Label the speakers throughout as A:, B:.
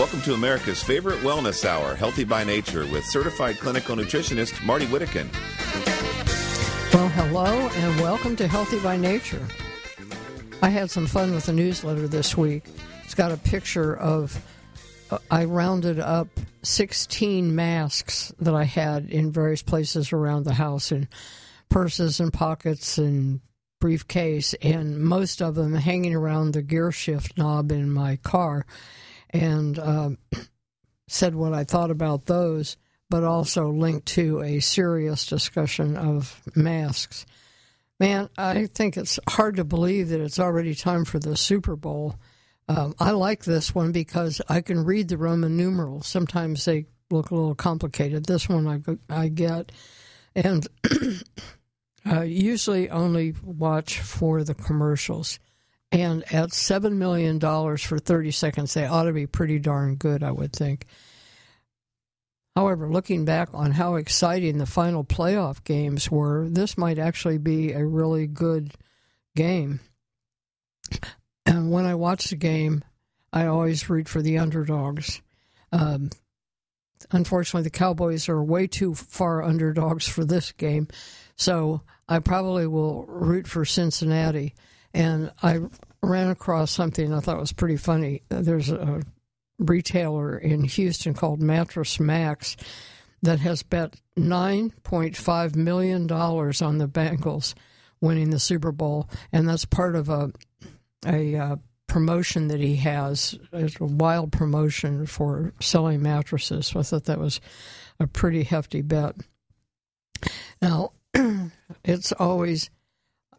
A: Welcome to America's favorite wellness hour, Healthy by Nature, with certified clinical nutritionist Marty Whittekin.
B: Well, hello and welcome to Healthy by Nature. I had some fun with the newsletter this week. It's got a picture of, uh, I rounded up 16 masks that I had in various places around the house in purses and pockets and briefcase, and most of them hanging around the gear shift knob in my car and um, said what I thought about those, but also linked to a serious discussion of masks. Man, I think it's hard to believe that it's already time for the Super Bowl. Um, I like this one because I can read the Roman numerals. Sometimes they look a little complicated. This one I, I get. And uh, usually only watch for the commercials. And at $7 million for 30 seconds, they ought to be pretty darn good, I would think. However, looking back on how exciting the final playoff games were, this might actually be a really good game. And when I watch the game, I always root for the underdogs. Um, unfortunately, the Cowboys are way too far underdogs for this game, so I probably will root for Cincinnati and I ran across something I thought was pretty funny. There's a retailer in Houston called Mattress Mack that has bet $9.5 million on the Bengals winning the Super Bowl, and that's part of a a uh, promotion that he has. It's a wild promotion for selling mattresses. So I thought that was a pretty hefty bet. Now, it's always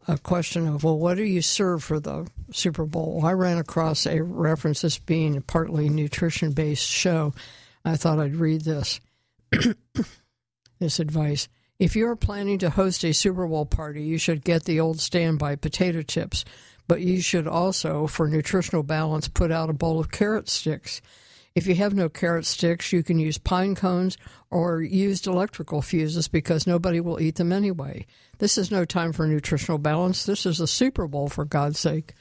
B: a question of, well, what do you serve for the Super Bowl? I ran across a reference, this being a partly nutrition based show. I thought I'd read this. this advice. If you're planning to host a Super Bowl party, you should get the old standby potato chips, but you should also, for nutritional balance, put out a bowl of carrot sticks. If you have no carrot sticks, you can use pine cones or used electrical fuses because nobody will eat them anyway. This is no time for nutritional balance. This is a Super Bowl, for God's sake.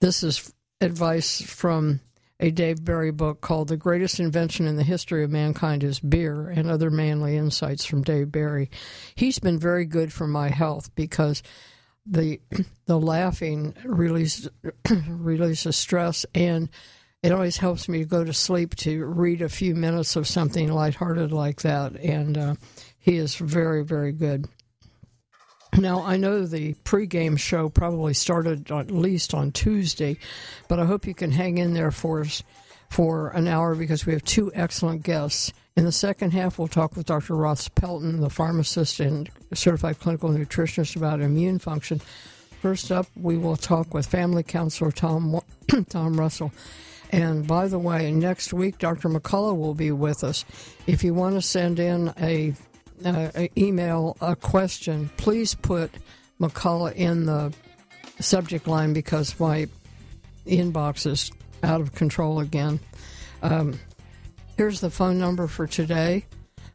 B: This is advice from a Dave Barry book called The Greatest Invention in the History of Mankind is Beer and Other Manly Insights from Dave Barry. He's been very good for my health because the the laughing releases releases stress and it always helps me to go to sleep to read a few minutes of something lighthearted like that. And uh, he is very, very good. Now, I know the pregame show probably started at least on Tuesday, but I hope you can hang in there for us for an hour because we have two excellent guests. In the second half, we'll talk with Dr. Ross Pelton, the pharmacist and certified clinical nutritionist, about immune function. First up, we will talk with family counselor Tom Tom Russell. And by the way, next week Dr. McCullough will be with us. If you want to send in a, uh, a email a question, please put McCullough in the subject line because my inbox is out of control again. Um, here's the phone number for today.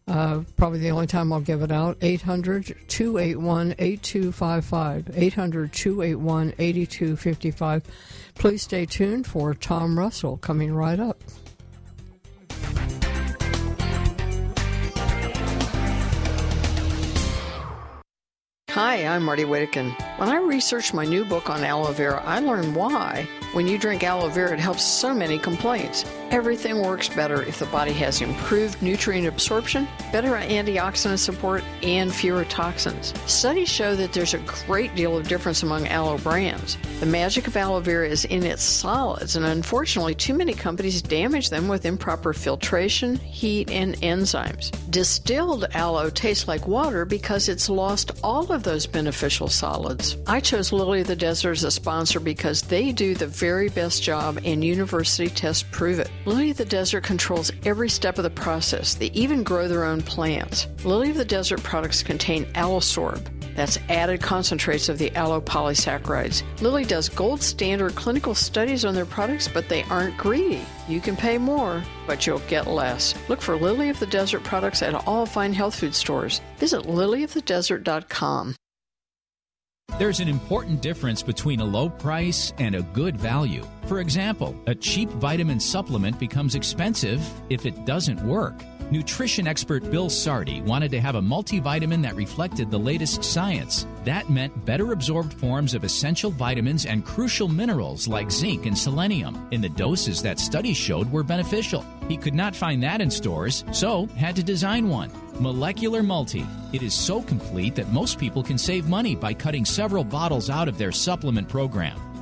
B: Uh, probably the only time I'll give it out 800 281 8255. 800 281 8255. Please stay tuned for Tom Russell coming right up. Hi, I'm Marty Whittekin. When I researched my new book on aloe vera, I learned why when you drink aloe vera, it helps so many complaints. Everything works better if the body has improved nutrient absorption, better antioxidant support, and fewer toxins. Studies show that there's a great deal of difference among aloe brands. The magic of aloe vera is in its solids, and unfortunately, too many companies damage them with improper filtration, heat, and enzymes. Distilled aloe tastes like water because it's lost all of those beneficial solids. I chose Lily of the Desert as a sponsor because they do the very best job, and university tests prove it. Lily of the Desert controls every step of the process. They even grow their own plants. Lily of the Desert products contain Aloesorb. That's added concentrates of the aloe polysaccharides. Lily does gold standard clinical studies on their products, but they aren't greedy. You can pay more, but you'll get less. Look for Lily of the Desert products at all fine health food stores. Visit lilyofthedesert.com.
C: There's an important difference between a low price and a good value. For example, a cheap vitamin supplement becomes expensive if it doesn't work. Nutrition expert Bill Sardi wanted to have a multivitamin that reflected the latest science. That meant better absorbed forms of essential vitamins and crucial minerals like zinc and selenium in the doses that studies showed were beneficial. He could not find that in stores, so had to design one. Molecular Multi. It is so complete that most people can save money by cutting several bottles out of their supplement program.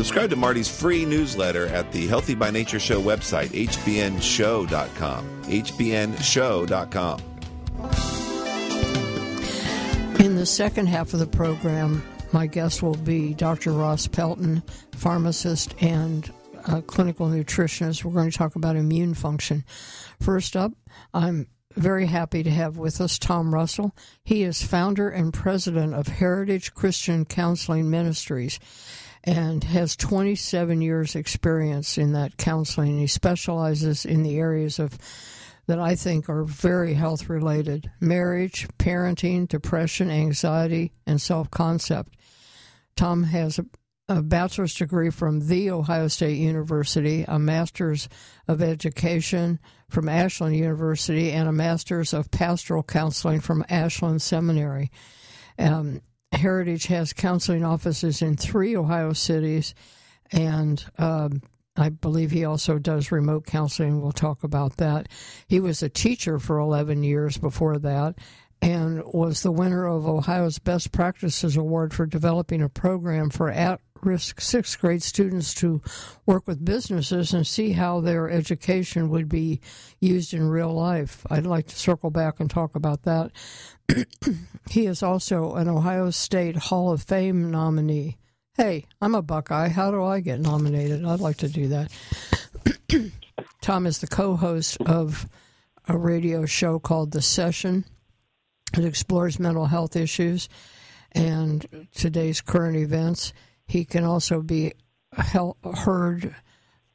A: Subscribe to Marty's free newsletter at the Healthy by Nature Show website, hbnshow.com. hbnshow.com.
B: In the second half of the program, my guest will be Dr. Ross Pelton, pharmacist and uh, clinical nutritionist. We're going to talk about immune function. First up, I'm very happy to have with us Tom Russell. He is founder and president of Heritage Christian Counseling Ministries and has 27 years experience in that counseling. He specializes in the areas of that I think are very health related marriage, parenting, depression, anxiety, and self concept. Tom has a, a, bachelor's degree from The Ohio State University, a master's of education from Ashland University, and a master's of pastoral counseling from Ashland Seminary. Um, Heritage has counseling offices in three Ohio cities, and um, I believe he also does remote counseling. We'll talk about that. He was a teacher for 11 years before that and was the winner of Ohio's Best Practices Award for developing a program for at risk sixth grade students to work with businesses and see how their education would be used in real life. I'd like to circle back and talk about that. he is also an Ohio State Hall of Fame nominee. Hey, I'm a Buckeye. How do I get nominated? I'd like to do that. Tom is the co host of a radio show called The Session. It explores mental health issues and today's current events. He can also be heard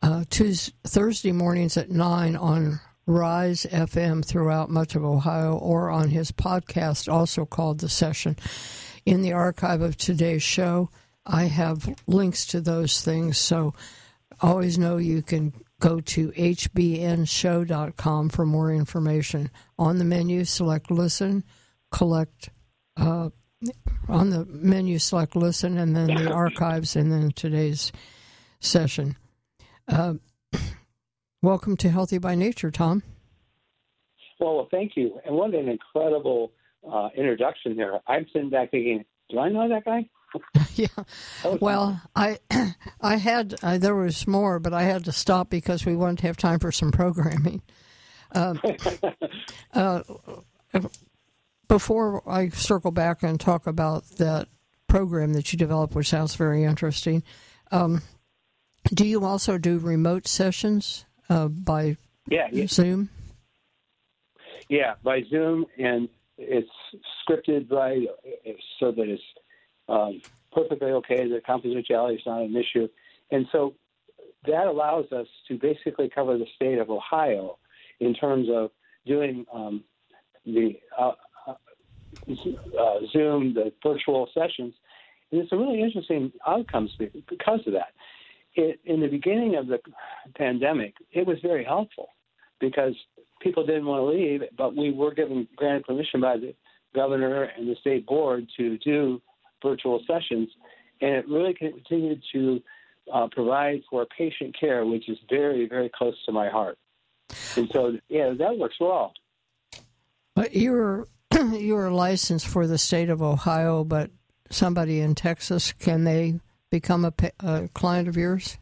B: uh, Tuesday, Thursday mornings at 9 on Rise FM throughout much of Ohio or on his podcast, also called The Session. In the archive of today's show, I have links to those things, so always know you can go to hbnshow.com for more information. On the menu, select Listen, collect. Uh, on the menu, select Listen, and then the archives, and then today's session. Uh, welcome to Healthy by Nature, Tom.
D: Well, thank you. And what an incredible uh, introduction there. I'm sitting back thinking, do I know that guy?
B: yeah. Well, I I had uh, there was more, but I had to stop because we wanted to have time for some programming. Uh, uh, before I circle back and talk about that program that you developed, which sounds very interesting, um, do you also do remote sessions uh, by
D: yeah, yeah,
B: Zoom?
D: Yeah, by Zoom, and it's scripted by so that it's um, perfectly okay. The confidentiality is not an issue, and so that allows us to basically cover the state of Ohio in terms of doing um, the uh, uh, Zoom, the virtual sessions. And it's a really interesting outcomes because of that. It, in the beginning of the pandemic, it was very helpful because people didn't want to leave, but we were given granted permission by the governor and the state board to do virtual sessions, and it really continued to uh, provide for patient care, which is very, very close to my heart. And so, yeah, that works well.
B: But you're you're licensed for the state of Ohio, but somebody in Texas can they become a, a client of yours?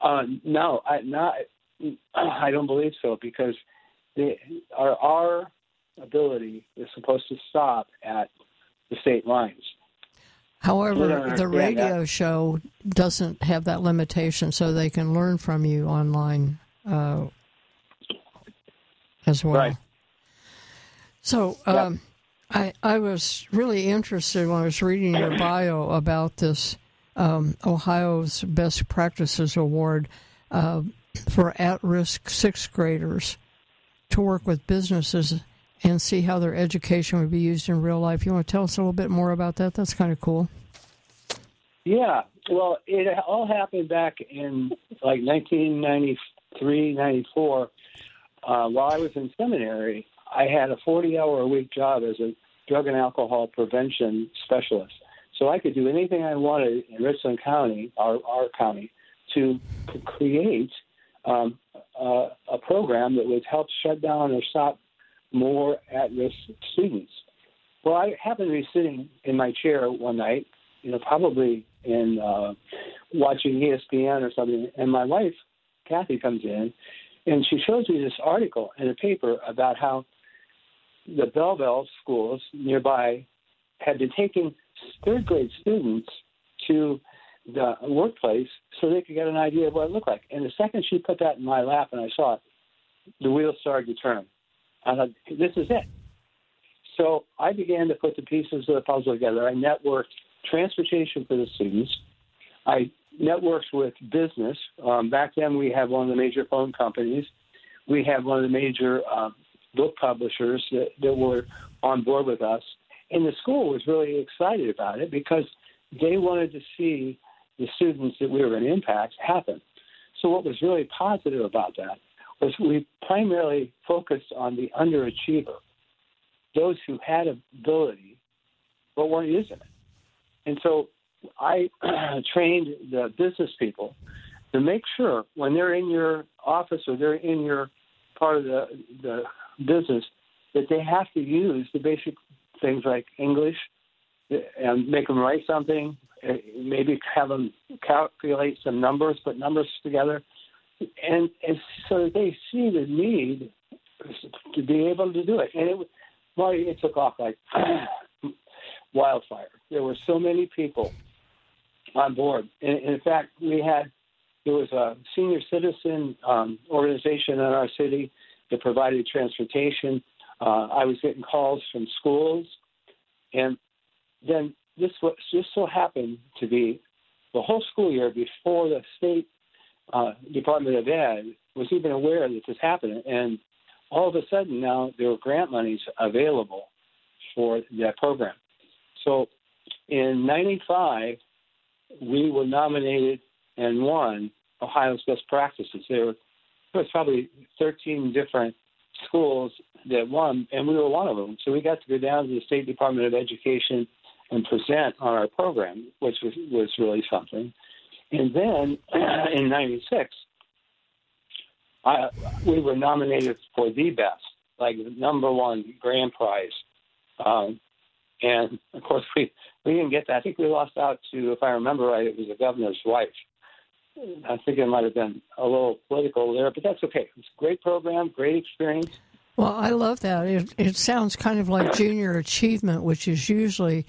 D: Uh, no, I, not I don't believe so because the, our our ability is supposed to stop at the state lines.
B: However, the radio that. show doesn't have that limitation, so they can learn from you online uh, as well.
D: Right.
B: So, um, I I was really interested when I was reading your bio about this um, Ohio's Best Practices Award uh, for at-risk sixth graders to work with businesses and see how their education would be used in real life. You want to tell us a little bit more about that? That's kind of cool.
D: Yeah, well, it all happened back in like 1993, 94. Uh, while I was in seminary, I had a 40 hour a week job as a drug and alcohol prevention specialist. So I could do anything I wanted in Richland County, our, our county, to, to create um, uh, a program that would help shut down or stop more at-risk students. Well, I happened to be sitting in my chair one night, you know, probably in uh, watching ESPN or something, and my wife, Kathy, comes in, and she shows me this article in a paper about how the Bellville schools nearby had been taking third grade students to the workplace so they could get an idea of what it looked like. And the second she put that in my lap and I saw it, the wheels started to turn. I thought, this is it. So I began to put the pieces of the puzzle together. I networked transportation for the students. I networked with business. Um, back then, we had one of the major phone companies. We had one of the major uh, book publishers that, that were on board with us. And the school was really excited about it because they wanted to see the students that we were going to impact happen. So, what was really positive about that was we primarily focused on the underachiever, those who had ability but weren't using it. And so I trained the business people to make sure when they're in your office or they're in your part of the, the business that they have to use the basic things like English and make them write something, eh, maybe have them calculate some numbers, put numbers together, and, and so they see the need to be able to do it. And it, well, it took off like wildfire. There were so many people on board. And, in fact, we had there was a senior citizen um, organization in our city that provided transportation. Uh, I was getting calls from schools, and then this was, just so happened to be the whole school year before the state uh, Department of Ed was even aware that this happened, and all of a sudden now there were grant monies available for that program. So in '95, we were nominated and won Ohio's Best Practices. There, were, was probably 13 different schools that won, and we were one of them. So we got to go down to the State Department of Education and present on our program, which was, was really something. And then in '96, we were nominated for the best, like number one grand prize. Um, and of course, we we didn't get that. I think we lost out to, if I remember right, it was the governor's wife. I think it might have been a little political there, but that's okay. It's a great program, great experience.
B: Well, I love that. It, it sounds kind of like junior achievement, which is usually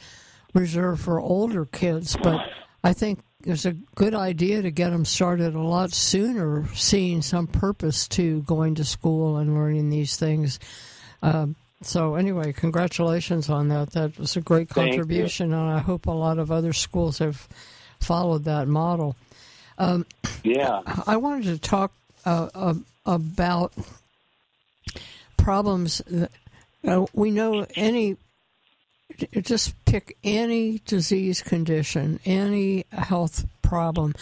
B: reserved for older kids, but I think it's a good idea to get them started a lot sooner, seeing some purpose to going to school and learning these things. Um, so anyway, congratulations on that. That was a great contribution, and I hope a lot of other schools have followed that model. Um,
D: yeah,
B: I wanted to talk uh, uh, about problems. That, uh, we know any. Just pick any disease condition, any health problem,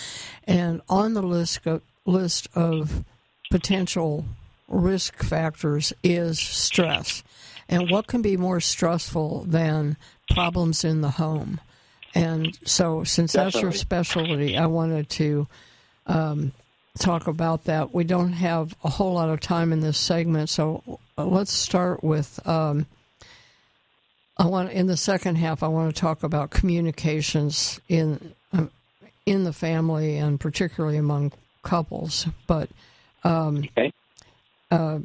B: and on the list of, list of potential risk factors is stress. And what can be more stressful than problems in the home? And so, since Definitely. that's your specialty, I wanted to um, talk about that. We don't have a whole lot of time in this segment, so let's start with. Um, I want in the second half. I want to talk about communications in uh, in the family and particularly among couples. But Um,
D: okay.
B: Uh,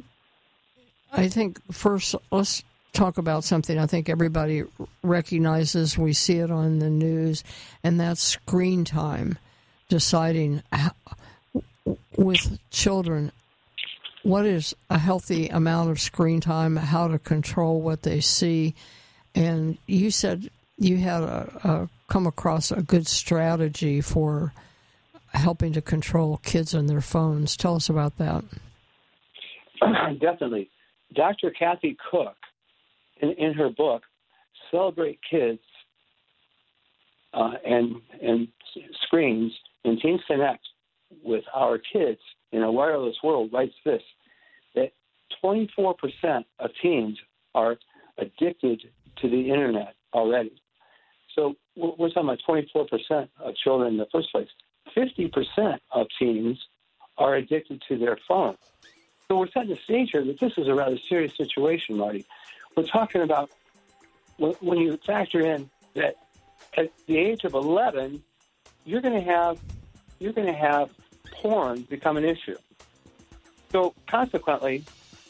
B: I think first let's talk about something I think everybody recognizes. We see it on the news, and that's screen time. Deciding how, with children what is a healthy amount of screen time, how to control what they see. And you said you had a, a come across a good strategy for helping to control kids and their phones. Tell us about that.
D: Definitely. Dr. Kathy Koch, in, in her book, Celebrate Kids uh, and, and Screens and Teens Connect with Our Kids in a Wireless World, writes this that 24% of teens are addicted to the internet already. So we're talking about 24% of children in the first place. 50% of teens are addicted to their phone. So we're setting the stage here that this is a rather serious situation, Marty. We're talking about when you factor in that at the age of 11, you're going to have you're going to have porn become an issue. So consequently,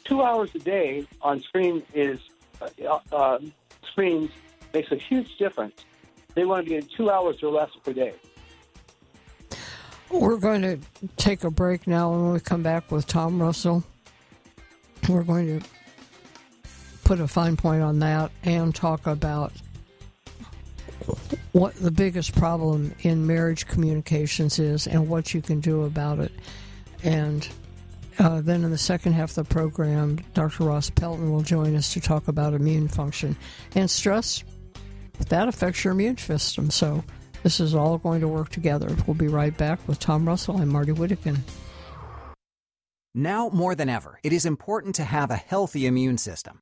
D: two hours a day on screen is uh, uh, screens makes a huge difference. They want to be in two hours or less per day.
B: We're going to take a break now, and when we come back with Tom Russell, we're going to put a fine point on that and talk about what the biggest problem in marriage communications is and what you can do about it. And uh, then in the second half of the program, Dr. Ross Pelton will join us to talk about immune function and stress. That affects your immune system. So this is all going to work together. We'll be right back with Tom Russell and Marty Whittekin.
E: Now more than ever, it is important to have a healthy immune system.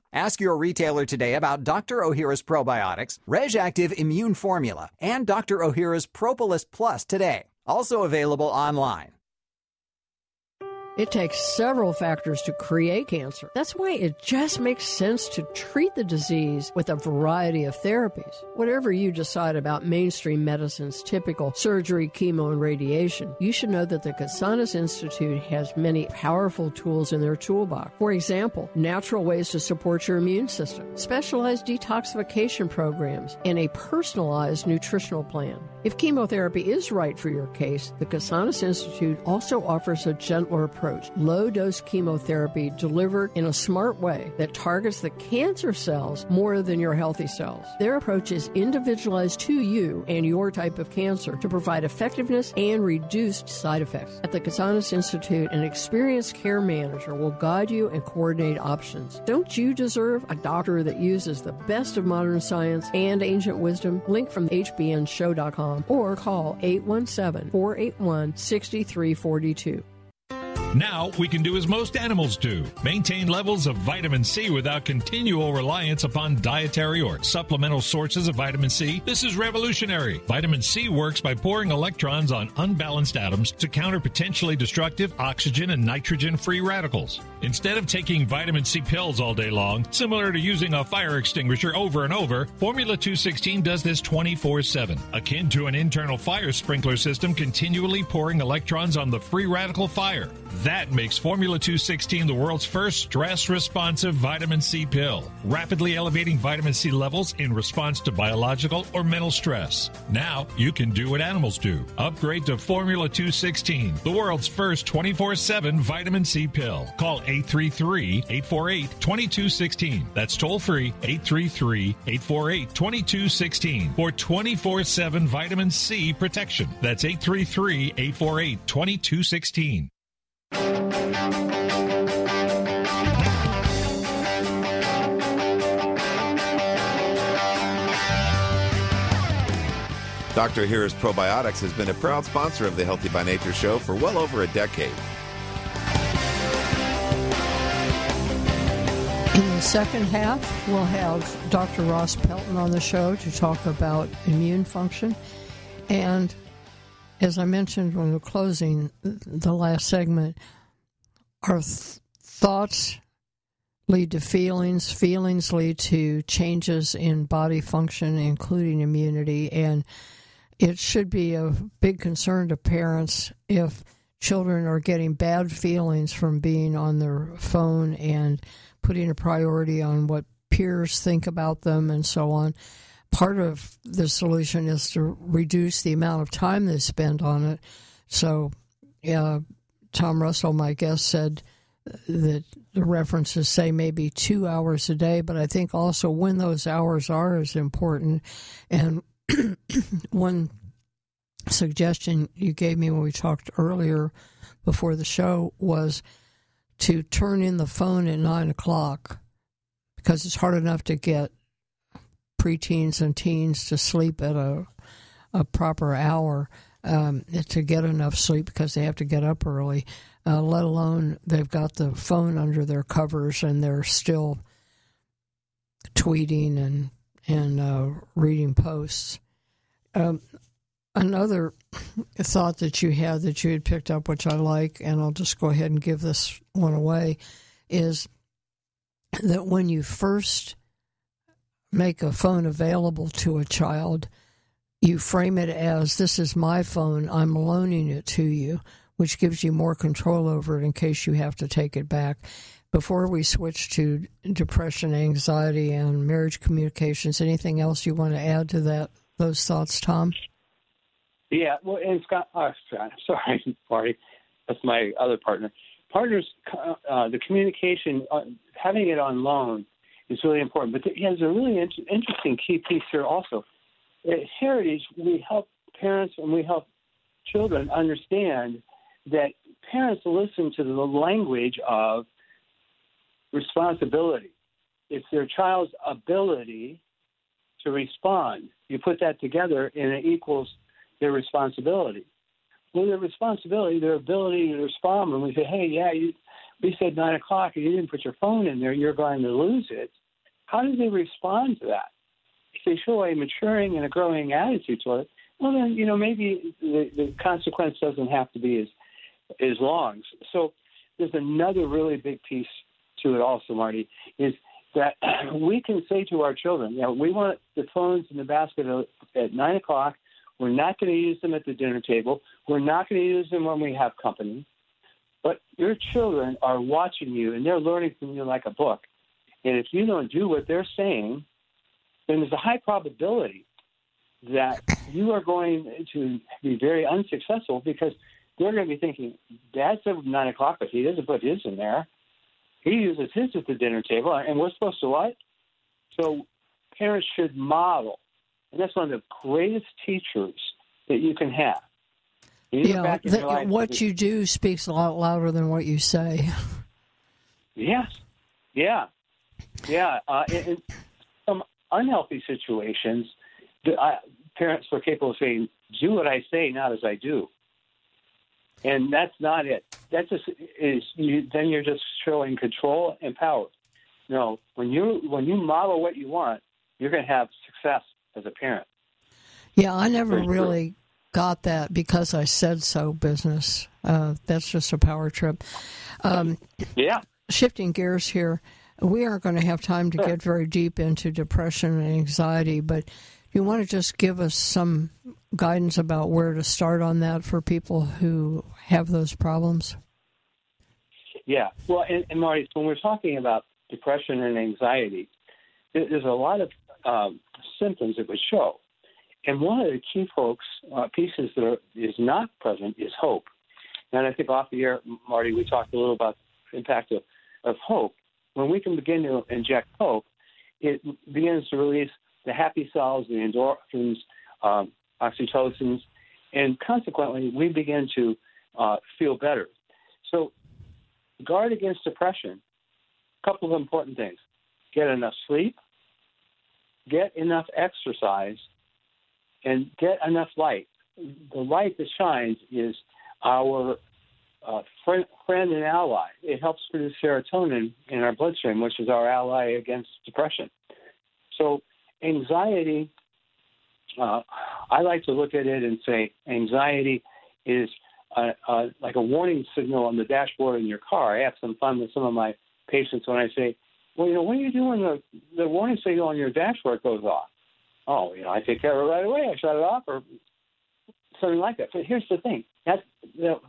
E: Ask your retailer today about Dr. Ohhira's probiotics, RegActive Immune Formula, and Dr. Ohhira's Propolis Plus today. Also available online.
B: It takes several factors to create cancer. That's why it just makes sense to treat the disease with a variety of therapies. Whatever you decide about mainstream medicine's typical surgery, chemo, and radiation, you should know that the Casanas Institute has many powerful tools in their toolbox. For example, natural ways to support your immune system, specialized detoxification programs, and a personalized nutritional plan. If chemotherapy is right for your case, the Casanas Institute also offers a gentler approach, low dose chemotherapy delivered in a smart way that targets the cancer cells more than your healthy cells. Their approach is individualized to you and your type of cancer to provide effectiveness and reduced side effects. At the Casanas Institute, an experienced care manager will guide you and coordinate options. Don't you deserve a doctor that uses the best of modern science and ancient wisdom? Link from hbnshow.com or call 817 481 6342.
F: Now we can do as most animals do maintain levels of vitamin C without continual reliance upon dietary or supplemental sources of vitamin C. This is revolutionary. Vitamin C works by pouring electrons on unbalanced atoms to counter potentially destructive oxygen and nitrogen free radicals. Instead of taking vitamin C pills all day long, similar to using a fire extinguisher over and over, Formula 216 does this 24 7, akin to an internal fire sprinkler system continually pouring electrons on the free radical fire. That makes Formula 216 the world's first stress responsive vitamin C pill, rapidly elevating vitamin C levels in response to biological or mental stress. Now you can do what animals do. Upgrade to Formula 216, the world's first 24 7 vitamin C pill. Call 833 848 2216. That's toll free 833 848 2216 for 24 7 vitamin C protection. That's 833 848 2216.
A: Dr. Ohhira's Probiotics has been a proud sponsor of the Healthy by Nature show for well over a decade.
B: In the second half, we'll have Dr. Ross Pelton on the show to talk about immune function. And as I mentioned when we were closing the last segment, our th- thoughts lead to feelings, feelings lead to changes in body function, including immunity. And it should be a big concern to parents if children are getting bad feelings from being on their phone and putting a priority on what peers think about them and so on. Part of the solution is to reduce the amount of time they spend on it. So, uh, Tom Russell, my guest, said that the references say maybe two hours a day, but I think also when those hours are is important. And one suggestion you gave me when we talked earlier before the show was to turn in the phone at nine o'clock because it's hard enough to get preteens and teens to sleep at a a proper hour um, to get enough sleep because they have to get up early. Uh, let alone they've got the phone under their covers and they're still tweeting and and uh, reading posts. Um, another thought that you had that you had picked up, which I like, and I'll just go ahead and give this one away, is that when you first make a phone available to a child, you frame it as this is my phone, I'm loaning it to you, which gives you more control over it in case you have to take it back. Before we switch to depression, anxiety, and marriage communications, anything else you want to add to that? Those thoughts, Tom?
D: Yeah, well, and Scott, oh, sorry, Marty, that's my other partner. Partners, uh, the communication, uh, having it on loan is really important. But there's a really in- interesting key piece here also. At Heritage, we help parents and we help children understand that parents listen to the language of responsibility. It's their child's ability to respond. You put that together and it equals their responsibility. Well, their responsibility, their ability to respond when we say, hey, yeah, you, we said 9 o'clock and you didn't put your phone in there, you're going to lose it. How do they respond to that? If they show a maturing and a growing attitude toward it, well, then, you know, maybe the, the consequence doesn't have to be as, as long. So there's another really big piece to it also, Marty, is that we can say to our children, you know, we want the phones in the basket at 9 o'clock – we're not going to use them at the dinner table. We're not going to use them when we have company. But your children are watching you and they're learning from you like a book. And if you don't do what they're saying, then there's a high probability that you are going to be very unsuccessful because they're going to be thinking, Dad said nine o'clock, but he doesn't put his in there. He uses his at the dinner table, and we're supposed to what? So parents should model and that's one of the greatest teachers that you can have.
B: You yeah, the, what you do speaks a lot louder than what you say.
D: Yes, yeah, yeah. Uh, in, some unhealthy situations, the, uh, parents were capable of saying, "Do what I say, not as I do," and that's not it. That just is. You, then you're just showing control and power. No, when you when you model what you want, you're going to have success as a parent.
B: Yeah, I never really got that because I said so business. Uh, that's just a power trip. Um,
D: yeah.
B: Shifting gears here, we aren't going to have time to get very deep into depression and anxiety, but you want to just give us some guidance about where to start on that for people who have those problems?
D: Yeah. Well, and, and Marty, when we're talking about depression and anxiety, there's a lot of um, symptoms that would show. And one of the key folks uh, pieces that are, is not present is hope. And I think off the air, Marty, we talked a little about the impact of, of hope. When we can begin to inject hope, it begins to release the happy cells, the endorphins, um, oxytocins, and consequently, we begin to uh, feel better. So, guard against depression. A couple of important things: get enough sleep, get enough exercise, and get enough light. The light that shines is our uh, friend, friend and ally. It helps produce serotonin in our bloodstream, which is our ally against depression. So, anxiety, uh, I like to look at it and say anxiety is a, a, like a warning signal on the dashboard in your car. I have some fun with some of my patients when I say, well, you know, what are you doing? The, the warning signal on your dashboard goes off. Oh, you know, I take care of it right away. I shut it off or something like that. But here's the thing: that know,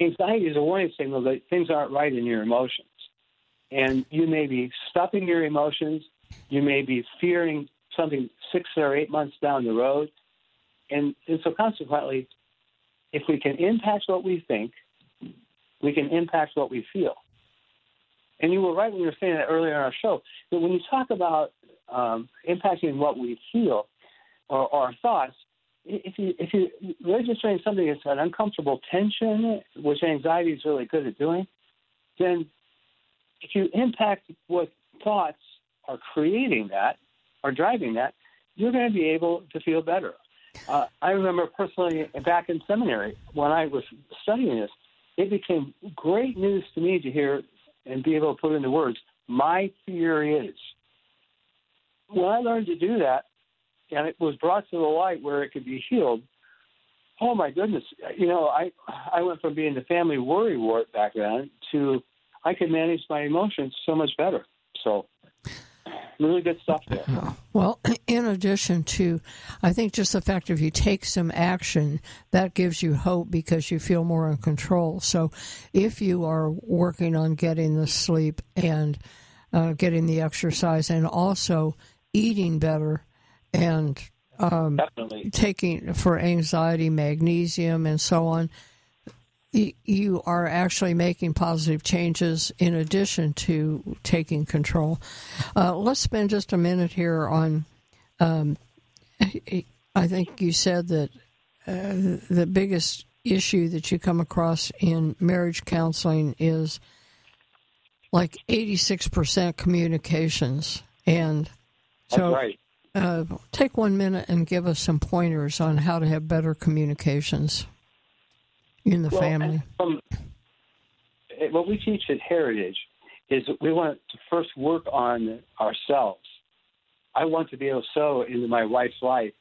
D: anxiety is a warning signal that things aren't right in your emotions, and you may be stopping your emotions. You may be fearing something six or eight months down the road, and, and so consequently, if we can impact what we think, we can impact what we feel. And you were right when you were saying that earlier in our show that when you talk about um, impacting what we feel or our thoughts, if you if you registering something that's an uncomfortable tension, which anxiety is really good at doing, then if you impact what thoughts are creating that, are driving that, you're going to be able to feel better. Uh, I remember personally back in seminary when I was studying this, it became great news to me to hear and be able to put into words my fear is. When I learned to do that, and it was brought to the light where it could be healed. Oh my goodness! You know, I I went from being the family worry wart back then to I could manage my emotions so much better. So really good stuff there.
B: Well, in addition to, I think just the fact if you take some action, that gives you hope because you feel more in control. So if you are working on getting the sleep and uh, getting the exercise and also eating better and um, taking for anxiety magnesium and so on you are actually making positive changes in addition to taking control. Uh, let's spend just a minute here on. Um, I think you said that uh, the biggest issue that you come across in marriage counseling is like 86% communications. And so,
D: right.
B: Uh, take one minute and give us some pointers on how to have better communications in the
D: well,
B: family?
D: From, what we teach at Heritage is we want to first work on ourselves. I want to be able to sow into my wife's life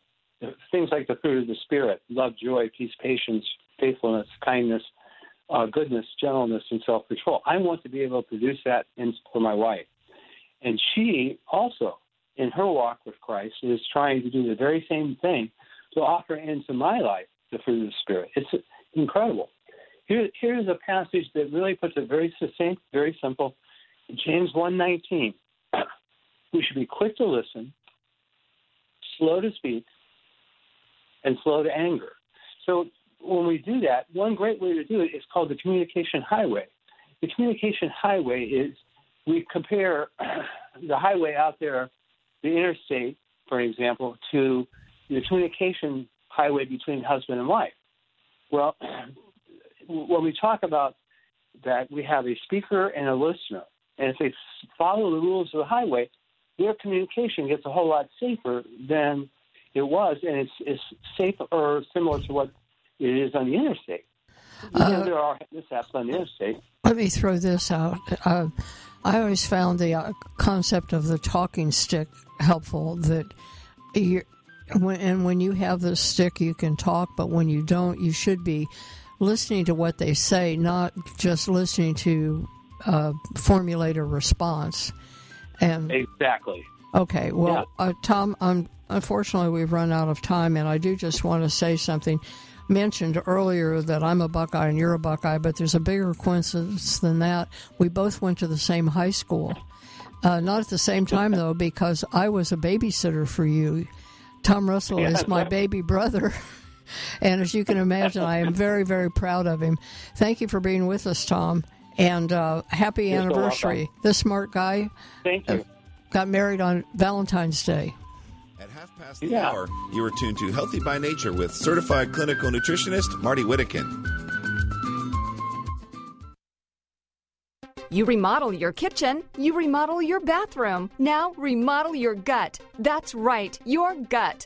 D: things like the fruit of the Spirit love, joy, peace, patience, faithfulness, kindness, uh, goodness, gentleness, and self control. I want to be able to produce that in, for my wife. And she also, in her walk with Christ, is trying to do the very same thing to offer into my life the fruit of the Spirit. It's incredible. Here, here's a passage that really puts it very succinct, very simple. James 1:19. We should be quick to listen, slow to speak, and slow to anger. So when we do that, one great way to do it is called the communication highway. The communication highway is we compare the highway out there, the interstate, for example, to the communication highway between husband and wife. Well, when we talk about that, we have a speaker and a listener. And if they follow the rules of the highway, their communication gets a whole lot safer than it was, and it's, it's safer or similar to what it is on the interstate. Uh, there are mishaps on the interstate.
B: Let me throw this out. Uh, I always found the uh, concept of the talking stick helpful. That when, and when you have the stick, you can talk, but when you don't, you should be listening to what they say, not just listening to uh, formulate a response. And
D: exactly.
B: Okay. Well, yeah. uh, Tom, unfortunately, we've run out of time, and I do just want to say something. mentioned earlier that I'm a Buckeye and you're a Buckeye, but there's a bigger coincidence than that. We both went to the same high school. Uh, not at the same time, though, because I was a babysitter for you. Tom Russell yeah. is my baby brother. and as you can imagine, I am very, very proud of him. Thank you for being with us, Tom. And uh, happy You're anniversary. So this smart guy
D: Thank you. Uh,
B: got married on Valentine's Day.
A: At half past the yeah. hour, you are tuned to Healthy by Nature with certified clinical nutritionist Marty Whittekin.
G: You remodel your kitchen, you remodel your bathroom. Now remodel your gut. That's right, your gut.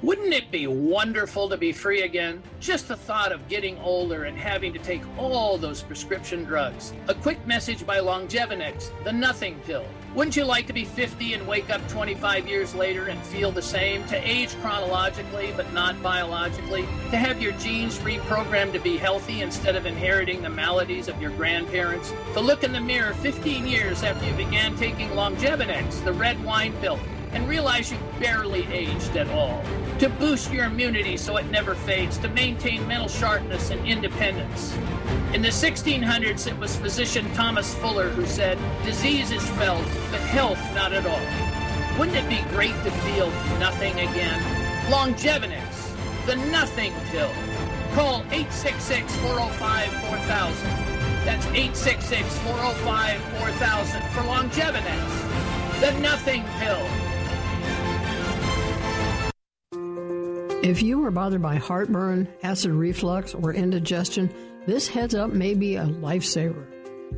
H: Wouldn't it be wonderful to be free again? Just the thought of getting older and having to take all those prescription drugs. A quick message by Longevinex, the nothing pill. Wouldn't you like to be 50 and wake up 25 years later and feel the same? To age chronologically but not biologically? To have your genes reprogrammed to be healthy instead of inheriting the maladies of your grandparents? To look in the mirror 15 years after you began taking Longevinex, the red wine pill? And realize you barely aged at all. To boost your immunity so it never fades, to maintain mental sharpness and independence. In the 1600s, it was physician Thomas Fuller who said, Disease is felt, but health not at all. Wouldn't it be great to feel nothing again? Longevinex, the nothing pill. Call 866 405 4000. That's 866 405 4000 for Longevinex, the nothing pill.
B: If you are bothered by heartburn, acid reflux, or indigestion, this heads up may be a lifesaver.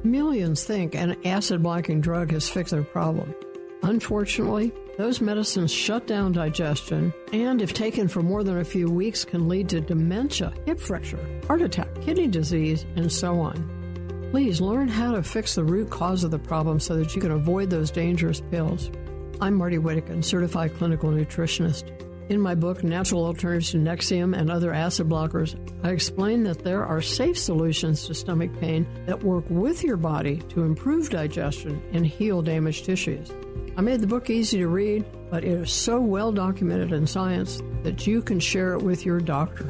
B: Millions think an acid blocking drug has fixed their problem. Unfortunately, those medicines shut down digestion and, if taken for more than a few weeks, can lead to dementia, hip fracture, heart attack, kidney disease, and so on. Please learn how to fix the root cause of the problem so that you can avoid those dangerous pills. I'm Marty Whittekin, certified clinical nutritionist. In my book, Natural Alternatives to Nexium and Other Acid Blockers, I explain that there are safe solutions to stomach pain that work with your body to improve digestion and heal damaged tissues. I made the book easy to read, but it is so well documented in science that you can share it with your doctor.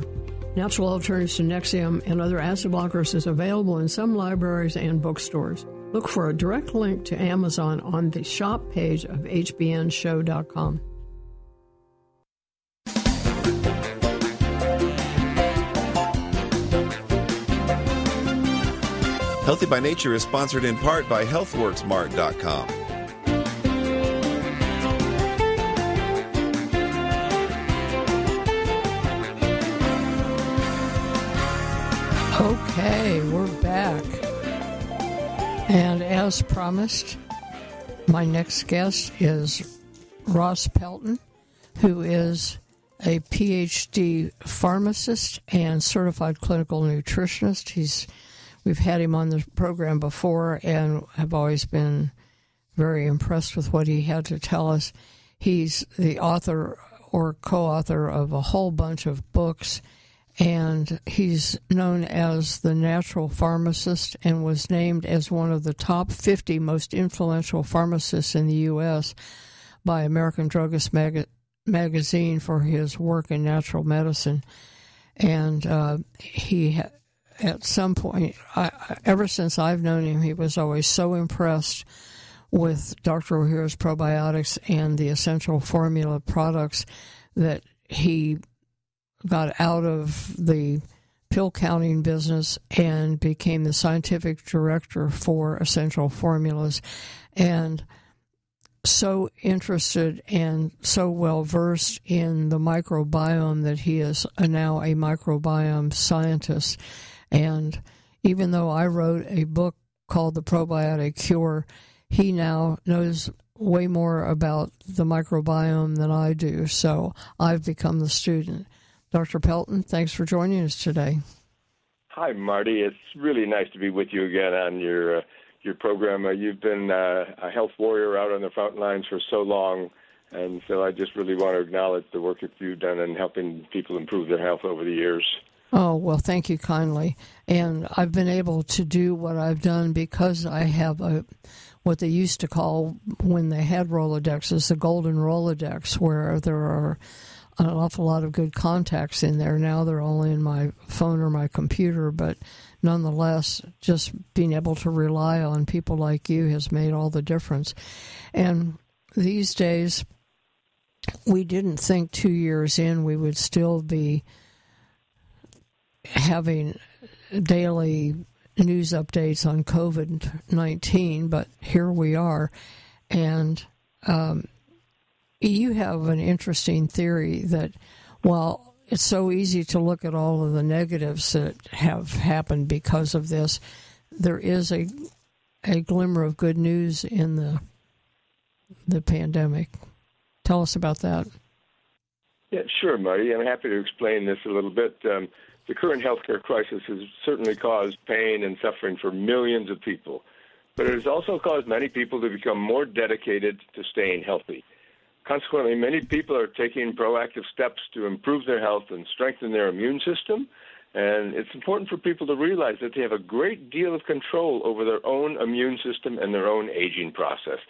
B: Natural Alternatives to Nexium and Other Acid Blockers is available in some libraries and bookstores. Look for a direct link to Amazon on the shop page of hbnshow.com.
A: Healthy by Nature is sponsored in part by HealthWorksMart.com.
B: Okay, we're back. And as promised, my next guest is Ross Pelton, who is a PhD pharmacist and certified clinical nutritionist. He's we've had him on the program before and have always been very impressed with what he had to tell us. He's the author or co author of a whole bunch of books, and he's known as the natural pharmacist and was named as one of the top 50 most influential pharmacists in the U.S. by American Druggist Mag- magazine for his work in natural medicine. And uh, he ha- at some point, I, ever since I've known him, he was always so impressed with Dr. Ohhira's probiotics and the essential formula products that he got out of the pill counting business and became the scientific director for essential formulas. And so interested and so well versed in the microbiome that he is now a microbiome scientist. And even though I wrote a book called The Probiotic Cure, he now knows way more about the microbiome than I do. So I've become the student. Dr. Pelton, thanks for joining us today.
I: Hi, Marty. It's really nice to be with you again on your uh, your program. Uh, you've been uh, a health warrior out on the front lines for so long, and so I just really want to acknowledge the work that you've done in helping people improve their health over the years.
B: Oh, well, thank you kindly. And I've been able to do what I've done because I have a what they used to call when they had Rolodexes, the golden Rolodex, where there are an awful lot of good contacts in there. Now they're only in my phone or my computer, but nonetheless, just being able to rely on people like you has made all the difference. And these days, we didn't think two years in we would still be having daily news updates on COVID 19, but here we are. And um, you have an interesting theory that while it's so easy to look at all of the negatives that have happened because of this, there is a a glimmer of good news in the the pandemic. Tell us about that.
I: Yeah, sure, Marty. I'm happy to explain this a little bit. Um, the current healthcare crisis has certainly caused pain and suffering for millions of people, but it has also caused many people to become more dedicated to staying healthy. Consequently, many people are taking proactive steps to improve their health and strengthen their immune system. And it's important for people to realize that they have a great deal of control over their own immune system and their own aging process.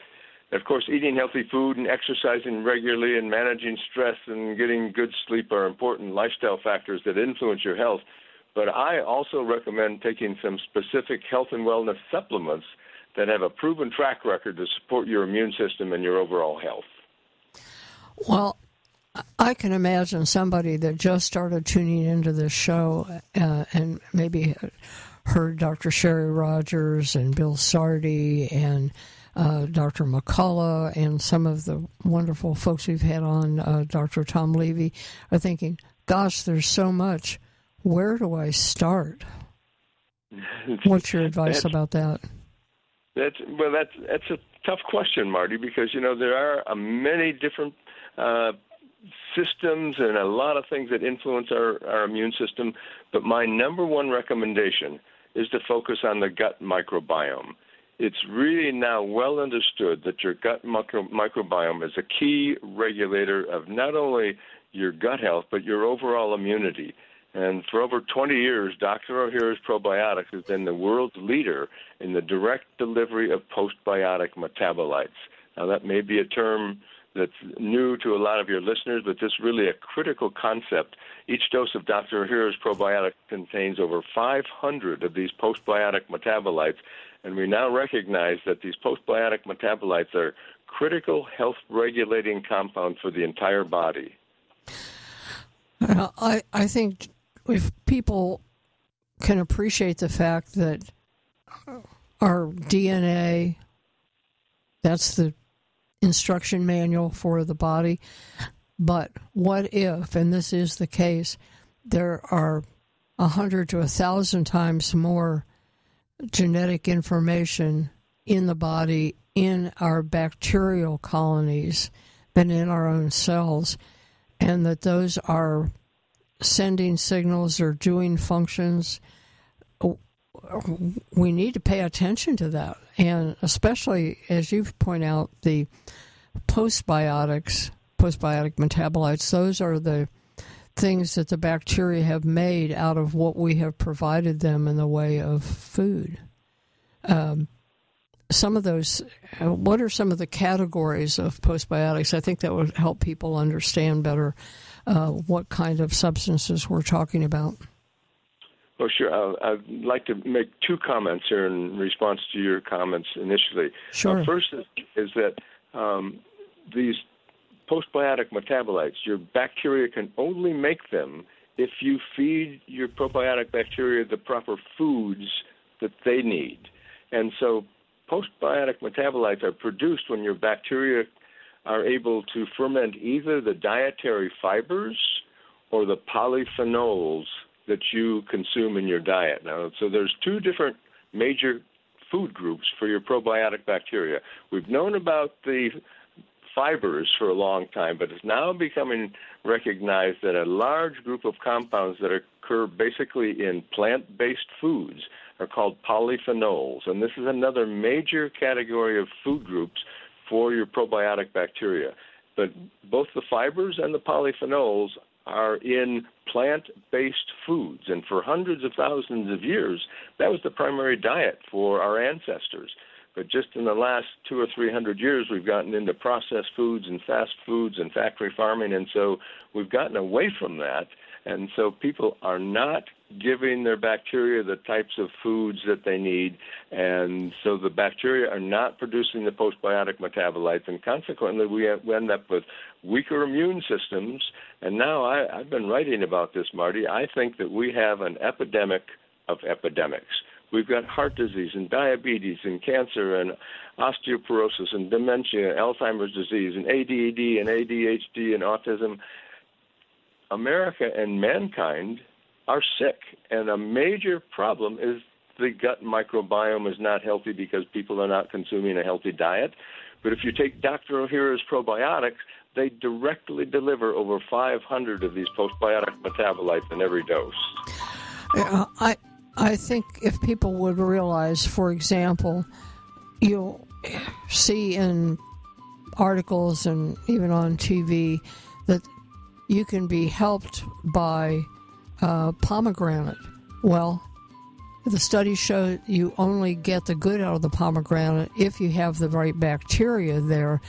I: Of course, eating healthy food and exercising regularly and managing stress and getting good sleep are important lifestyle factors that influence your health. But I also recommend taking some specific health and wellness supplements that have a proven track record to support your immune system and your overall health.
B: Well, I can imagine somebody that just started tuning into this show uh, and maybe heard Dr. Sherry Rogers and Bill Sardi and uh, Dr. McCullough and some of the wonderful folks we've had on, uh, Dr. Tom Levy, are thinking, gosh, there's so much. Where do I start? What's your advice about that?
I: That's well, that's that's a tough question, Marty, because you know there are many different uh, systems and a lot of things that influence our, our immune system. But my number one recommendation is to focus on the gut microbiome it's really now well understood that your gut micro- microbiome is a key regulator of not only your gut health, but your overall immunity. And for over 20 years, Dr. Ohhira's Probiotics has been the world's leader in the direct delivery of postbiotic metabolites. Now, that may be a term that's new to a lot of your listeners, but this is really a critical concept. Each dose of Dr. Ohhira's probiotic contains over 500 of these postbiotic metabolites, and we now recognize that these postbiotic metabolites are critical health regulating compounds for the entire body.
B: I, I think if people can appreciate the fact that our DNA, that's the instruction manual for the body. But what if, and this is the case, there are a hundred to a thousand times more genetic information in the body in our bacterial colonies than in our own cells, and that those are sending signals or doing functions. We need to pay attention to that, and especially as you point out, the postbiotics, postbiotic metabolites, those are the things that the bacteria have made out of what we have provided them in the way of food. Um, some of those, uh, what are some of the categories of postbiotics? I think that would help people understand better uh, what kind of substances we're talking about.
I: Well, sure. Uh, I'd like to make two comments here in response to your comments initially.
B: Sure.
I: Uh, first is, is that um, these postbiotic metabolites, your bacteria can only make them if you feed your probiotic bacteria the proper foods that they need. And so postbiotic metabolites are produced when your bacteria are able to ferment either the dietary fibers or the polyphenols that you consume in your diet. Now, so there's two different major food groups for your probiotic bacteria. We've known about the fibers for a long time, but it's now becoming recognized that a large group of compounds that occur basically in plant based foods are called polyphenols. And this is another major category of food groups for your probiotic bacteria. But both the fibers and the polyphenols are in plant based foods. And for hundreds of thousands of years, that was the primary diet for our ancestors. But just in the last two or three hundred years, we've gotten into processed foods and fast foods and factory farming. And so we've gotten away from that. And so people are not giving their bacteria the types of foods that they need. And so the bacteria are not producing the postbiotic metabolites. And consequently, we, end up with weaker immune systems. And now I, I've been writing about this, Marty. I think that we have an epidemic of epidemics. We've got heart disease and diabetes and cancer and osteoporosis and dementia, Alzheimer's disease and ADD and ADHD and autism. America and mankind are sick, and a major problem is the gut microbiome is not healthy because people are not consuming a healthy diet. But if you take Dr. Ohhira's probiotics, they directly deliver over 500 of these postbiotic metabolites in every dose.
B: Yeah, I I think if people would realize, for example, you'll see in articles and even on TV that you can be helped by uh, pomegranate. Well, the studies show you only get the good out of the pomegranate if you have the right bacteria there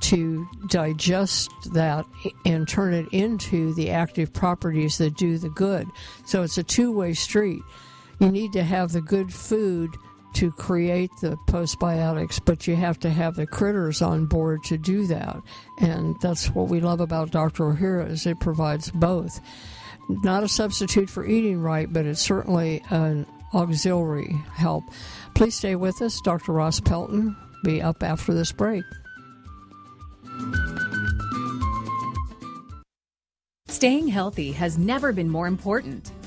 B: to digest that and turn it into the active properties that do the good. So it's a two way street. You need to have the good food to create the postbiotics, but you have to have the critters on board to do that. And that's what we love about Dr. Ohhira is it provides both. Not a substitute for eating right, but it's certainly an auxiliary help. Please stay with us. Dr. Ross Pelton be up after this break.
J: Staying healthy has never been more important.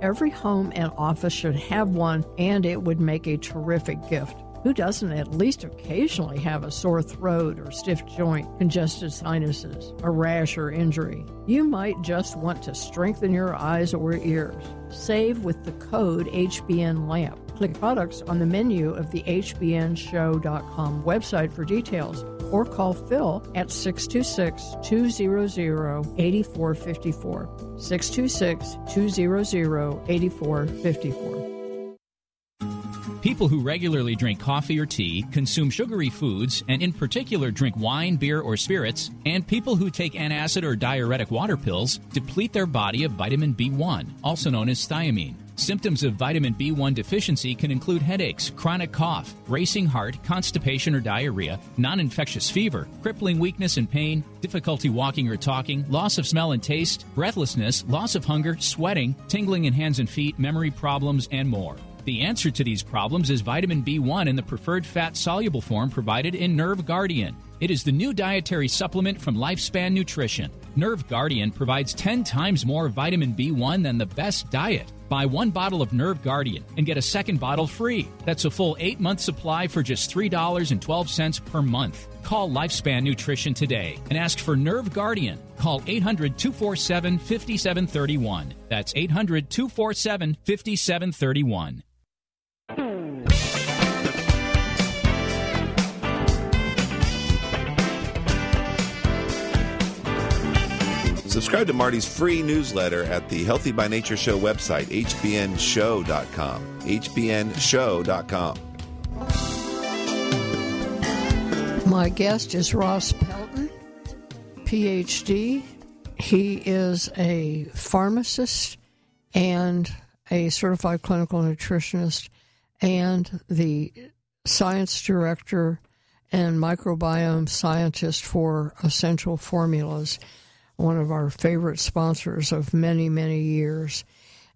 B: Every home and office should have one, and it would make a terrific gift. Who doesn't at least occasionally have a sore throat or stiff joint, congested sinuses, a rash or injury? You might just want to strengthen your eyes or ears. Save with the code HBN LAMP. Click products on the menu of the HBNShow.com website for details or call Phil at 626 200 8454. 626 200 8454.
C: People who regularly drink coffee or tea, consume sugary foods, and in particular drink wine, beer, or spirits, and people who take antacid or diuretic water pills deplete their body of vitamin B1, also known as thiamine. Symptoms of vitamin B1 deficiency can include headaches, chronic cough, racing heart, constipation or diarrhea, non infectious fever, crippling weakness and pain, difficulty walking or talking, loss of smell and taste, breathlessness, loss of hunger, sweating, tingling in hands and feet, memory problems, and more. The answer to these problems is vitamin B1 in the preferred fat soluble form provided in Nerve Guardian. It is the new dietary supplement from Lifespan Nutrition. Nerve Guardian provides 10 times more vitamin B1 than the best diet. Buy one bottle of Nerve Guardian and get a second bottle free. That's a full eight month supply for just $3.12 per month. Call Lifespan Nutrition today and ask for Nerve Guardian. Call 800 247 5731. That's 800 247 5731.
A: Subscribe to Marty's free newsletter at the Healthy by Nature Show website, hbnshow.com. hbnshow.com.
B: My guest is Ross Pelton, PhD. He is a pharmacist and a certified clinical nutritionist and the science director and microbiome scientist for Essential Formulas one of our favorite sponsors of many, many years.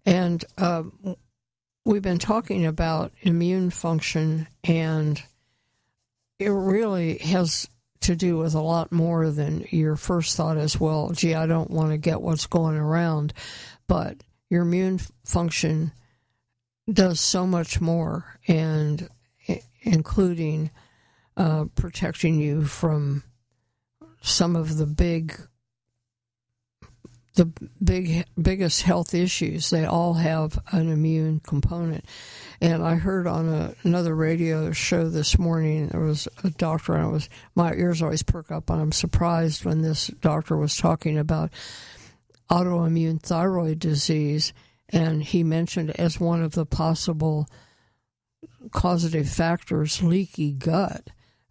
B: And uh, we've been talking about immune function, and it really has to do with a lot more than your first thought as well. Gee, I don't want to get what's going around. But your immune function does so much more, and including uh, protecting you from some of the big the big biggest health issues they all have an immune component. And i heard on a, another radio show this morning there was a doctor and I was my ears always perk up and i'm surprised when this doctor was talking about autoimmune thyroid disease and he mentioned as one of the possible causative factors leaky gut.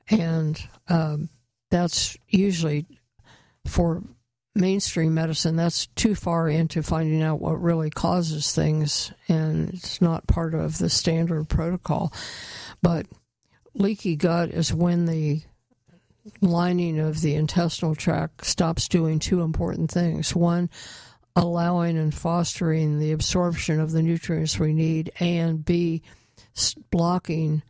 B: And um, that's usually for mainstream medicine, that's too far into finding out what really causes things, and it's not part of the standard protocol. But leaky gut is when the lining of the intestinal tract stops doing two important things. One, allowing and fostering the absorption of the nutrients we need, and B, blocking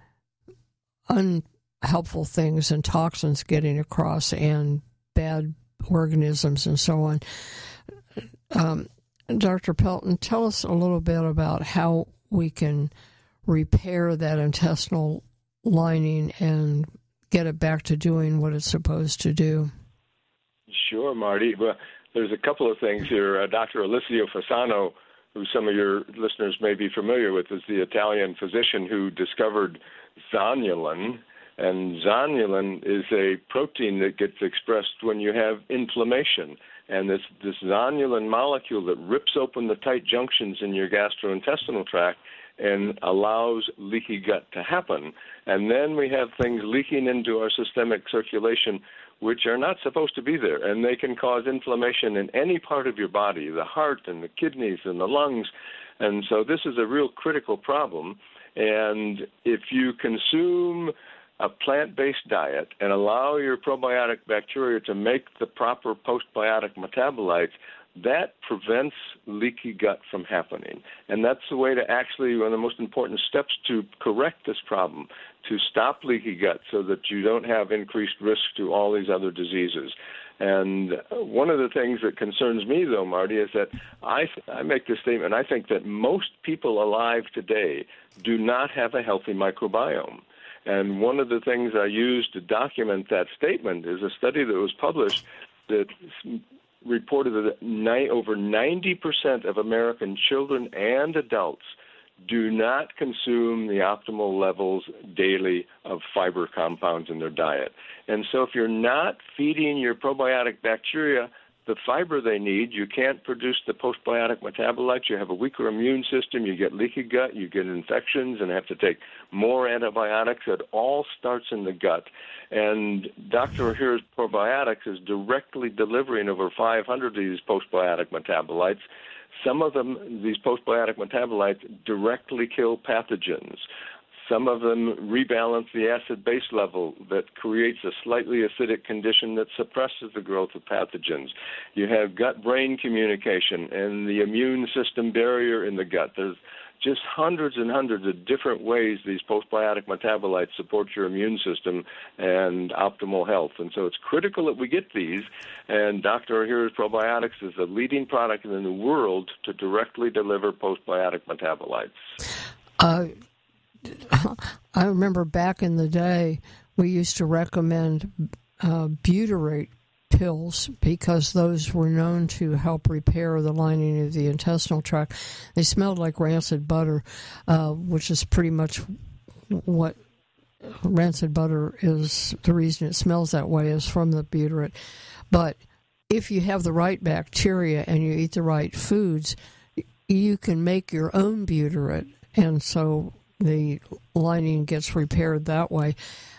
B: unhelpful things and toxins getting across and bad organisms and so on. Um, Dr. Pelton, tell us a little bit about how we can repair that intestinal lining and get it back to doing what it's supposed to do.
I: Sure, Marty. Well, there's a couple of things here. Uh, Dr. Alessio Fasano, who some of your listeners may be familiar with, is the Italian physician who discovered zonulin and zonulin is a protein that gets expressed when you have inflammation. And this, this zonulin molecule that rips open the tight junctions in your gastrointestinal tract and allows leaky gut to happen. And then we have things leaking into our systemic circulation which are not supposed to be there. And they can cause inflammation in any part of your body the heart and the kidneys and the lungs. And so this is a real critical problem. And if you consume a plant based diet and allow your probiotic bacteria to make the proper postbiotic metabolites, that prevents leaky gut from happening. And that's the way to actually, one of the most important steps to correct this problem, to stop leaky gut so that you don't have increased risk to all these other diseases. And one of the things that concerns me, though, Marty, is that I, I make this statement I think that most people alive today do not have a healthy microbiome. And one of the things I used to document that statement is a study that was published that reported that over 90% of American children and adults do not consume the optimal levels daily of fiber compounds in their diet. And so if you're not feeding your probiotic bacteria the fiber they need. You can't produce the postbiotic metabolites. You have a weaker immune system. You get leaky gut. You get infections and have to take more antibiotics. It all starts in the gut. And Dr. Ohhira's probiotics is directly delivering over 500 of these postbiotic metabolites. Some of them, these postbiotic metabolites, directly kill pathogens. Some of them rebalance the acid base level that creates a slightly acidic condition that suppresses the growth of pathogens. You have gut brain communication and the immune system barrier in the gut. There's just hundreds and hundreds of different ways these postbiotic metabolites support your immune system and optimal health. And so it's critical that we get these. And Dr. Ohhira's Probiotics is the leading product in the world to directly deliver postbiotic metabolites.
B: Uh, I remember back in the day, we used to recommend uh, butyrate pills because those were known to help repair the lining of the intestinal tract. They smelled like rancid butter, uh, which is pretty much what rancid butter is. The reason it smells that way is from the butyrate. But if you have the right bacteria and you eat the right foods, you can make your own butyrate. And so the lining gets repaired that way.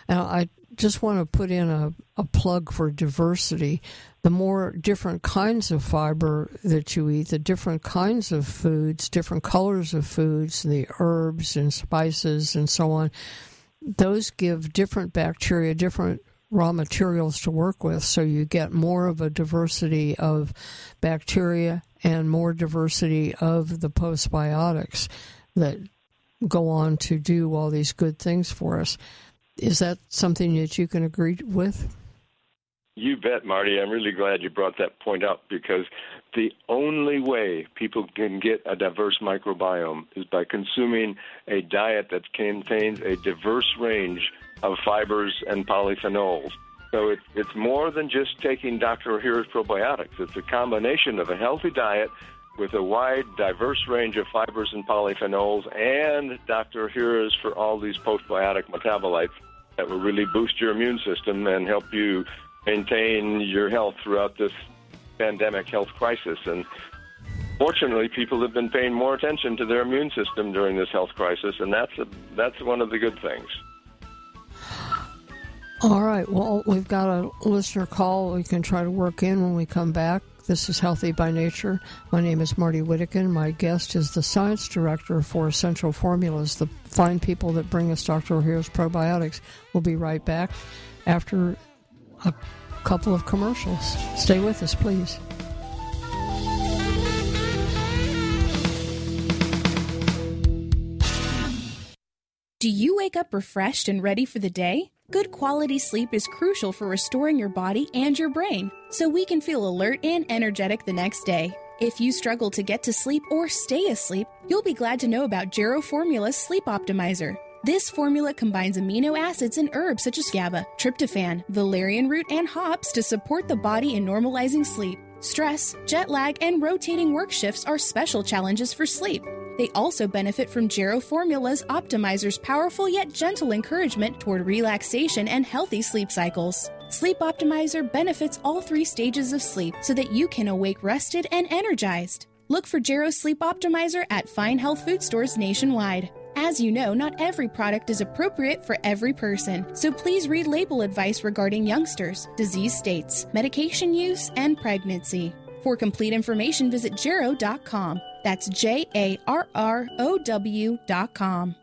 B: Now, I just want to put in a, a plug for diversity. The more different kinds of fiber that you eat, the different kinds of foods, different colors of foods, the herbs and spices and so on, those give different bacteria different raw materials to work with. So you get more of a diversity of bacteria and more diversity of the postbiotics that go on to do all these good things for us. Is that something that you can agree with?
I: You bet, Marty. I'm really glad you brought that point up because the only way people can get a diverse microbiome is by consuming a diet that contains a diverse range of fibers and polyphenols. So it, it's more than just taking Dr. Ohhira's probiotics. It's a combination of a healthy diet with a wide, diverse range of fibers and polyphenols, and Dr. Ohhira's for all these postbiotic metabolites that will really boost your immune system and help you maintain your health throughout this pandemic health crisis. And fortunately, people have been paying more attention to their immune system during this health crisis, and that's a, that's one of the good things.
B: All right. Well, we've got a listener call we can try to work in when we come back. This is Healthy by Nature. My name is Marty Whittekin. My guest is the science director for Essential Formulas, the fine people that bring us Dr. Ohhira's probiotics. We'll be right back after a couple of commercials. Stay with us, please.
K: Do you wake up refreshed and ready for the day? Good quality sleep is crucial for restoring your body and your brain so we can feel alert and energetic the next day. If you struggle to get to sleep or stay asleep, you'll be glad to know about Jarrow Formula Sleep Optimizer. This formula combines amino acids and herbs such as GABA, tryptophan, valerian root, and hops to support the body in normalizing sleep. Stress, jet lag, and rotating work shifts are special challenges for sleep. They also benefit from Jarrow Formula's Optimizer's powerful yet gentle encouragement toward relaxation and healthy sleep cycles. Sleep Optimizer benefits all three stages of sleep so that you can awake rested and energized. Look for Jarrow Sleep Optimizer at fine health food stores nationwide. As you know, not every product is appropriate for every person, so please read label advice regarding youngsters, disease states, medication use, and pregnancy. For complete information, visit Jarrow.com. That's J A R R O W dot W.com.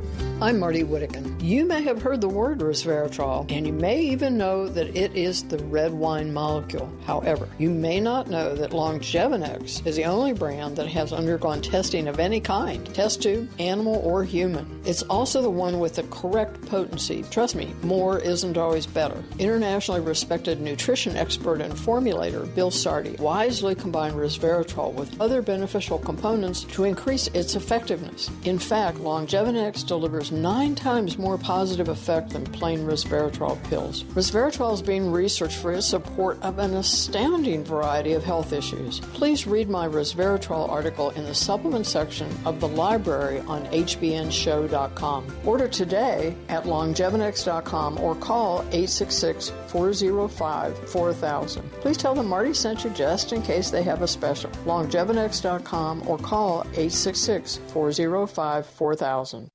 L: you
B: I'm Marty Whittekin. You may have heard the word resveratrol, and you may even know that it is the red wine molecule. However, you may not know that Longevinex is the only brand that has undergone testing of any kind test tube, animal, or human. It's also the one with the correct potency. Trust me, more isn't always better. Internationally respected nutrition expert and formulator Bill Sardi wisely combined resveratrol with other beneficial components to increase its effectiveness. In fact, Longevinex delivers nine times more positive effect than plain resveratrol pills. Resveratrol is being researched for its support of an astounding variety of health issues. Please read my resveratrol article in the supplement section of the library on hbnshow.com. Order today at longevinex.com or call 866 405 4000. Please tell them Marty sent you just in case they have a special. longevinex.com or call 866 405 4000.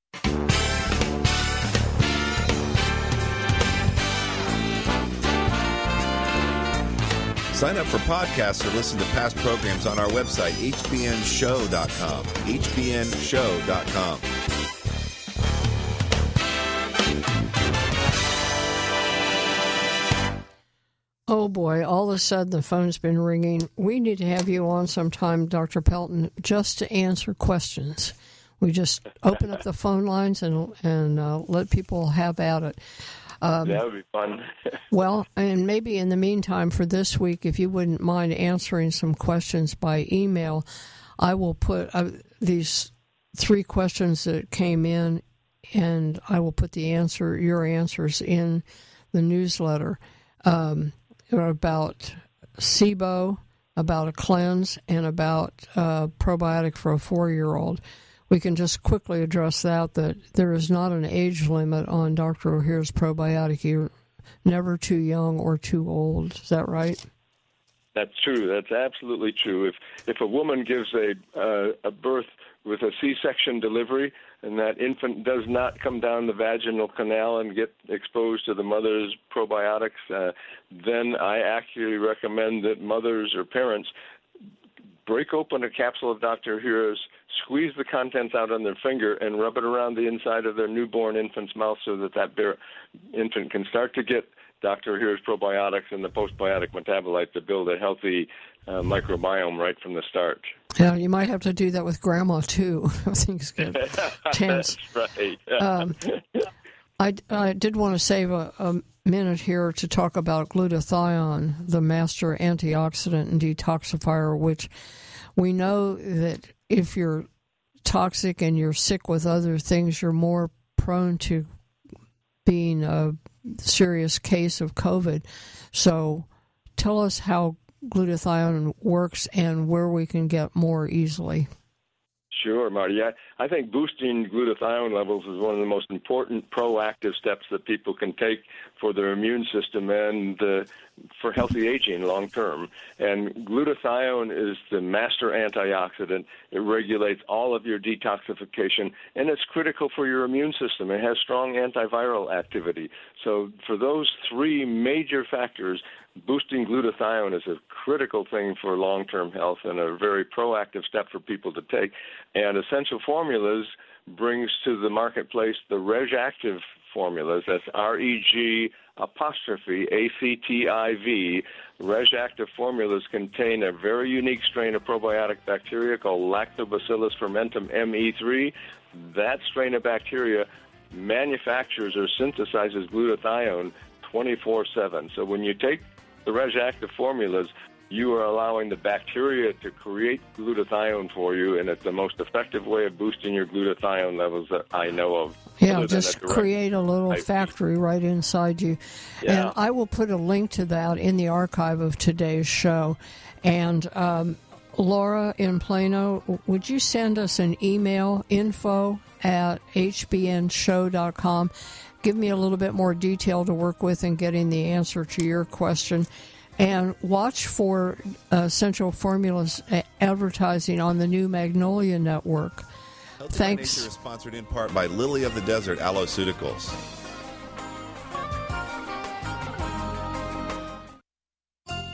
A: Sign up for podcasts or listen to past programs on our website, hbnshow.com. hbnshow.com.
B: Oh boy, all of a sudden the phone's been ringing. We need to have you on sometime, Dr. Pelton, just to answer questions. We just open up the phone lines and and uh, let people have at it.
I: Um, that would be fun.
B: well, and maybe in the meantime, for this week, if you wouldn't mind answering some questions by email, I will put uh, these three questions that came in, and I will put the answer, your answers, in the newsletter um, about SIBO, about a cleanse, and about uh, probiotic for a four-year-old we can just quickly address that that there is not an age limit on Dr. Ohhira's probiotic. You're never too young or too old. Is that right?
I: That's true. That's absolutely true. If if a woman gives a uh, a birth with a C-section delivery and that infant does not come down the vaginal canal and get exposed to the mother's probiotics, uh, then I actually recommend that mothers or parents break open a capsule of Dr. Ohhira's, squeeze the contents out on their finger, and rub it around the inside of their newborn infant's mouth so that that bear, infant can start to get Dr. Ohhira's probiotics and the postbiotic metabolite to build a healthy uh, microbiome right from the start.
B: Yeah, you might have to do that with grandma too. i Things get tense.
I: That's right.
B: um, I, I did want to save a, a minute here to talk about glutathione, the master antioxidant and detoxifier, which we know that if you're toxic and you're sick with other things, you're more prone to being a serious case of COVID. So tell us how glutathione works and where we can get more easily.
I: Sure, Marty. I, I think boosting glutathione levels is one of the most important proactive steps that people can take for their immune system and uh, for healthy aging long term. And glutathione is the master antioxidant. It regulates all of your detoxification, and it's critical for your immune system. It has strong antiviral activity. So, for those three major factors, boosting glutathione is a critical thing for long term health and a very proactive step for people to take. And Essential Formulas brings to the marketplace the Reg'Activ formulas. That's R E G apostrophe A C T I V. Reg'Activ formulas contain a very unique strain of probiotic bacteria called Lactobacillus fermentum ME3. That strain of bacteria manufactures or synthesizes glutathione 24 7. So when you take the Reg'Activ formulas, you are allowing the bacteria to create glutathione for you, and it's the most effective way of boosting your glutathione levels that I know of.
B: Yeah, just create a little factory right inside you.
I: Yeah.
B: And I will put a link to that in the archive of today's show. And um, Laura in Plano, would you send us an email, info at hbnshow.com? Give me a little bit more detail to work with in getting the answer to your question and watch for uh, Essential Formulas advertising on the new Magnolia Network.
A: Healthy
B: Thanks.
A: Nature is sponsored in part by Lily of the Desert Aloeceuticals.